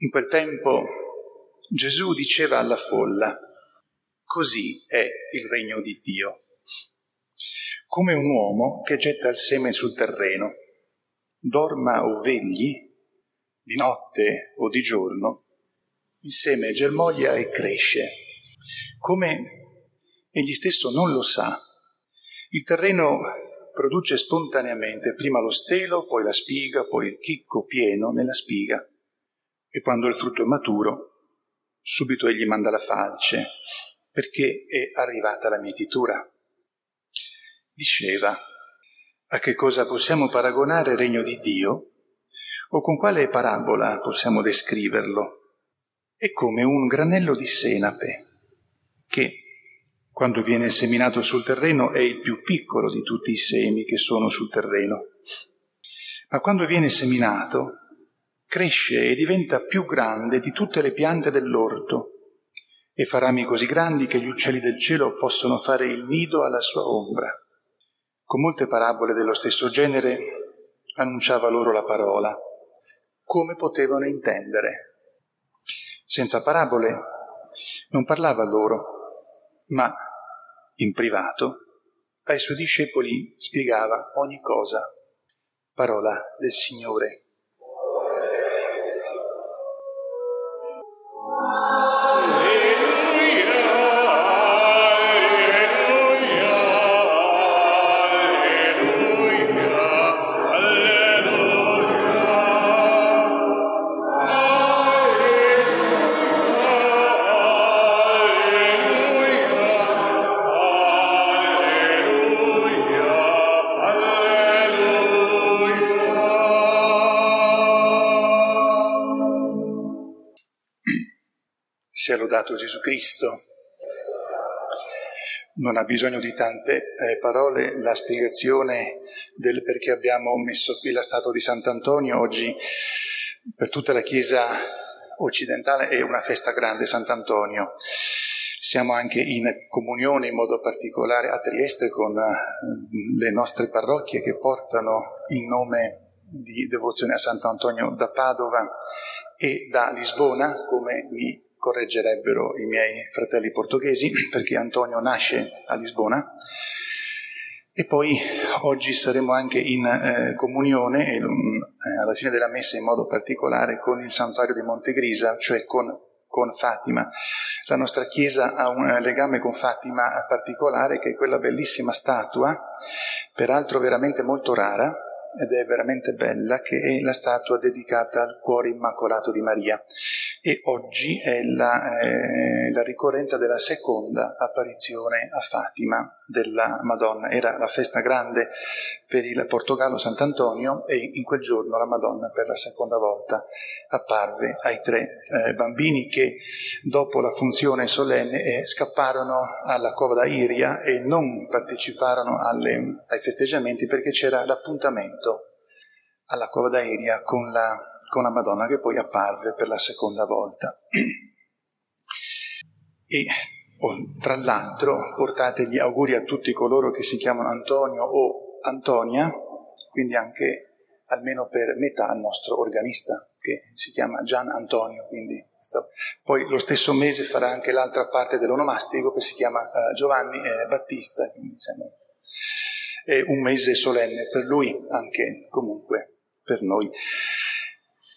In quel tempo Gesù diceva alla folla, così è il regno di Dio, come un uomo che getta il seme sul terreno, dorma o vegli, di notte o di giorno, il seme germoglia e cresce, come egli stesso non lo sa. Il terreno produce spontaneamente prima lo stelo, poi la spiga, poi il chicco pieno nella spiga e quando il frutto è maturo, subito egli manda la falce, perché è arrivata la mietitura. Diceva, a che cosa possiamo paragonare il regno di Dio? O con quale parabola possiamo descriverlo? È come un granello di senape, che, quando viene seminato sul terreno, è il più piccolo di tutti i semi che sono sul terreno. Ma quando viene seminato, cresce e diventa più grande di tutte le piante dell'orto e fa rami così grandi che gli uccelli del cielo possono fare il nido alla sua ombra. Con molte parabole dello stesso genere annunciava loro la parola. Come potevano intendere? Senza parabole non parlava loro, ma in privato ai suoi discepoli spiegava ogni cosa. Parola del Signore. Sia lodato Gesù Cristo. Non ha bisogno di tante eh, parole la spiegazione del perché abbiamo messo qui la statua di Sant'Antonio. Oggi per tutta la Chiesa occidentale è una festa grande, Sant'Antonio. Siamo anche in comunione in modo particolare a Trieste con eh, le nostre parrocchie che portano il nome di devozione a Sant'Antonio da Padova e da Lisbona, come mi correggerebbero i miei fratelli portoghesi, perché Antonio nasce a Lisbona. E poi oggi saremo anche in eh, comunione, e, um, alla fine della messa in modo particolare, con il santuario di Montegrisa, cioè con, con Fatima. La nostra chiesa ha un legame con Fatima particolare, che è quella bellissima statua, peraltro veramente molto rara, ed è veramente bella, che è la statua dedicata al cuore immacolato di Maria e oggi è la, eh, la, ricorrenza della seconda apparizione a Fatima della Madonna. Era la festa grande per il Portogallo Sant'Antonio e in quel giorno la Madonna per la seconda volta apparve ai tre eh, bambini che dopo la funzione solenne eh, scapparono alla cova da Iria e non parteciparono alle, ai festeggiamenti perché c'era l'appuntamento alla cova da Iria con la con la Madonna che poi apparve per la seconda volta. E oh, tra l'altro portate gli auguri a tutti coloro che si chiamano Antonio o Antonia, quindi anche almeno per metà al nostro organista che si chiama Gian Antonio, quindi poi lo stesso mese farà anche l'altra parte dell'onomastico che si chiama uh, Giovanni eh, Battista, quindi insomma, è un mese solenne per lui, anche comunque per noi.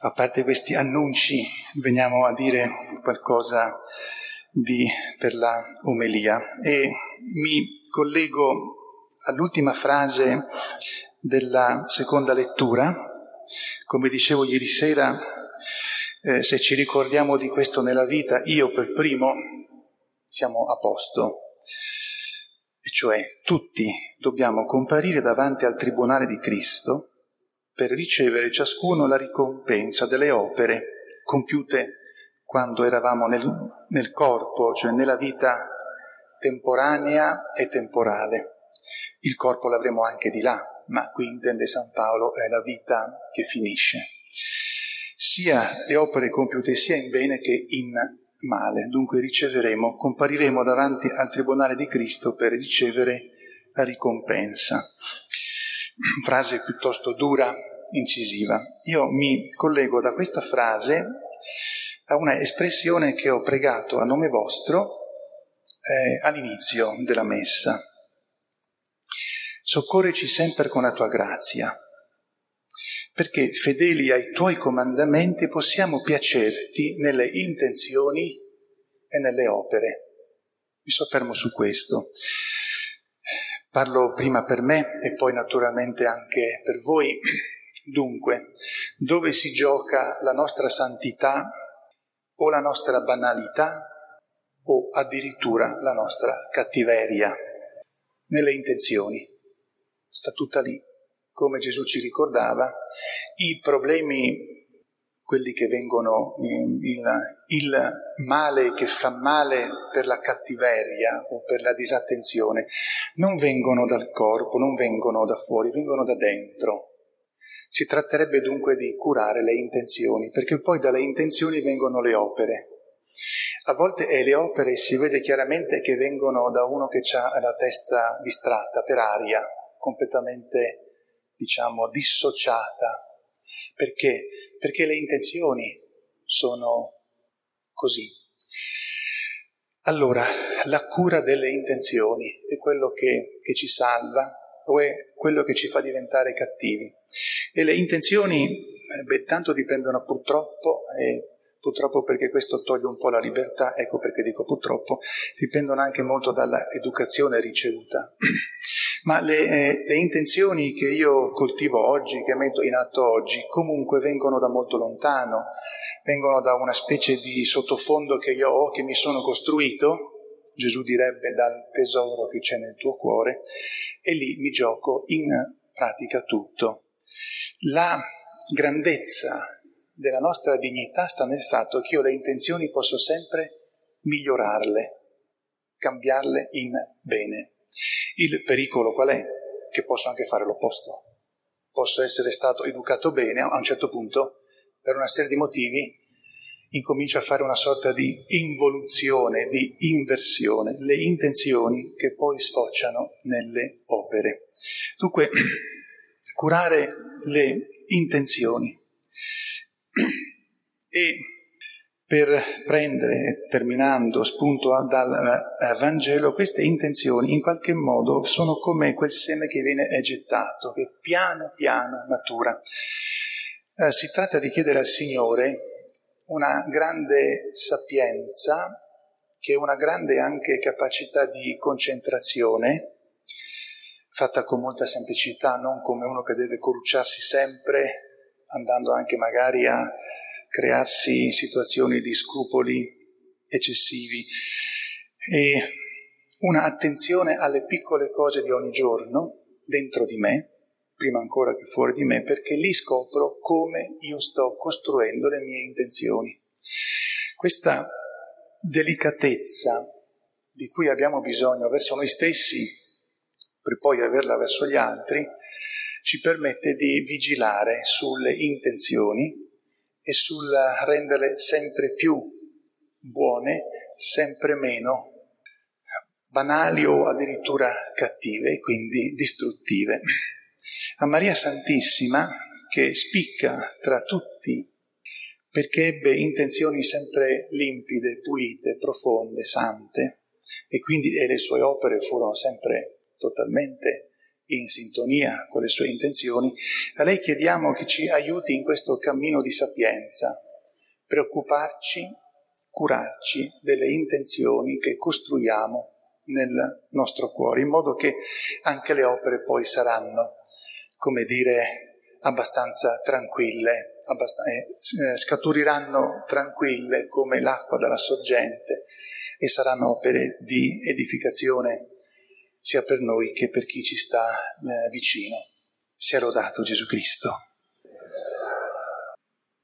A parte questi annunci, veniamo a dire qualcosa di, per la omelia e mi collego all'ultima frase della seconda lettura. Come dicevo ieri sera, eh, se ci ricordiamo di questo nella vita, io per primo siamo a posto. E cioè tutti dobbiamo comparire davanti al Tribunale di Cristo per ricevere ciascuno la ricompensa delle opere compiute quando eravamo nel, nel corpo, cioè nella vita temporanea e temporale. Il corpo l'avremo anche di là, ma qui intende San Paolo è la vita che finisce. Sia le opere compiute sia in bene che in male, dunque riceveremo, compariremo davanti al Tribunale di Cristo per ricevere la ricompensa frase piuttosto dura, incisiva. Io mi collego da questa frase a una espressione che ho pregato a nome vostro eh, all'inizio della messa. Soccorreci sempre con la tua grazia, perché fedeli ai tuoi comandamenti possiamo piacerti nelle intenzioni e nelle opere. Mi soffermo su questo. Parlo prima per me e poi naturalmente anche per voi. Dunque, dove si gioca la nostra santità o la nostra banalità o addirittura la nostra cattiveria? Nelle intenzioni. Sta tutta lì. Come Gesù ci ricordava, i problemi quelli che vengono, il, il, male che fa male per la cattiveria o per la disattenzione, non vengono dal corpo, non vengono da fuori, vengono da dentro. Si tratterebbe dunque di curare le intenzioni, perché poi dalle intenzioni vengono le opere. A volte è le opere si vede chiaramente che vengono da uno che ha la testa distratta per aria, completamente, diciamo, dissociata. Perché? perché le intenzioni sono così. Allora, la cura delle intenzioni è quello che, che ci salva o è quello che ci fa diventare cattivi. E le intenzioni, eh, beh, tanto dipendono purtroppo, e purtroppo perché questo toglie un po' la libertà, ecco perché dico purtroppo, dipendono anche molto dall'educazione ricevuta. Ma le, eh, le, intenzioni che io coltivo oggi, che metto in atto oggi, comunque vengono da molto lontano, vengono da una specie di sottofondo che io ho, che mi sono costruito, Gesù direbbe dal tesoro che c'è nel tuo cuore, e lì mi gioco in pratica tutto. La grandezza della nostra dignità sta nel fatto che io le intenzioni posso sempre migliorarle, cambiarle in bene. Il pericolo qual è? Che posso anche fare l'opposto. Posso essere stato educato bene, a un certo punto, per una serie di motivi, incomincio a fare una sorta di involuzione, di inversione, le intenzioni che poi sfociano nelle opere. Dunque, curare le intenzioni. E per prendere, terminando spunto dal eh, Vangelo, queste intenzioni in qualche modo sono come quel seme che viene gettato, che piano piano matura. Eh, si tratta di chiedere al Signore una grande sapienza, che è una grande anche capacità di concentrazione, fatta con molta semplicità, non come uno che deve corrucciarsi sempre, andando anche magari a crearsi situazioni di scrupoli eccessivi. E una attenzione alle piccole cose di ogni giorno dentro di me, prima ancora che fuori di me, perché lì scopro come io sto costruendo le mie intenzioni. Questa delicatezza di cui abbiamo bisogno verso noi stessi, per poi averla verso gli altri, ci permette di vigilare sulle intenzioni e sul renderle sempre più buone, sempre meno banali o addirittura cattive e quindi distruttive. A Maria Santissima, che spicca tra tutti perché ebbe intenzioni sempre limpide, pulite, profonde, sante, e quindi e le sue opere furono sempre totalmente in sintonia con le sue intenzioni, a lei chiediamo che ci aiuti in questo cammino di sapienza, preoccuparci, curarci delle intenzioni che costruiamo nel nostro cuore, in modo che anche le opere poi saranno, come dire, abbastanza tranquille, abbast- eh, scaturiranno tranquille come l'acqua dalla sorgente e saranno opere di edificazione sia per noi che per chi ci sta eh, vicino. Sia lodato Gesù Cristo.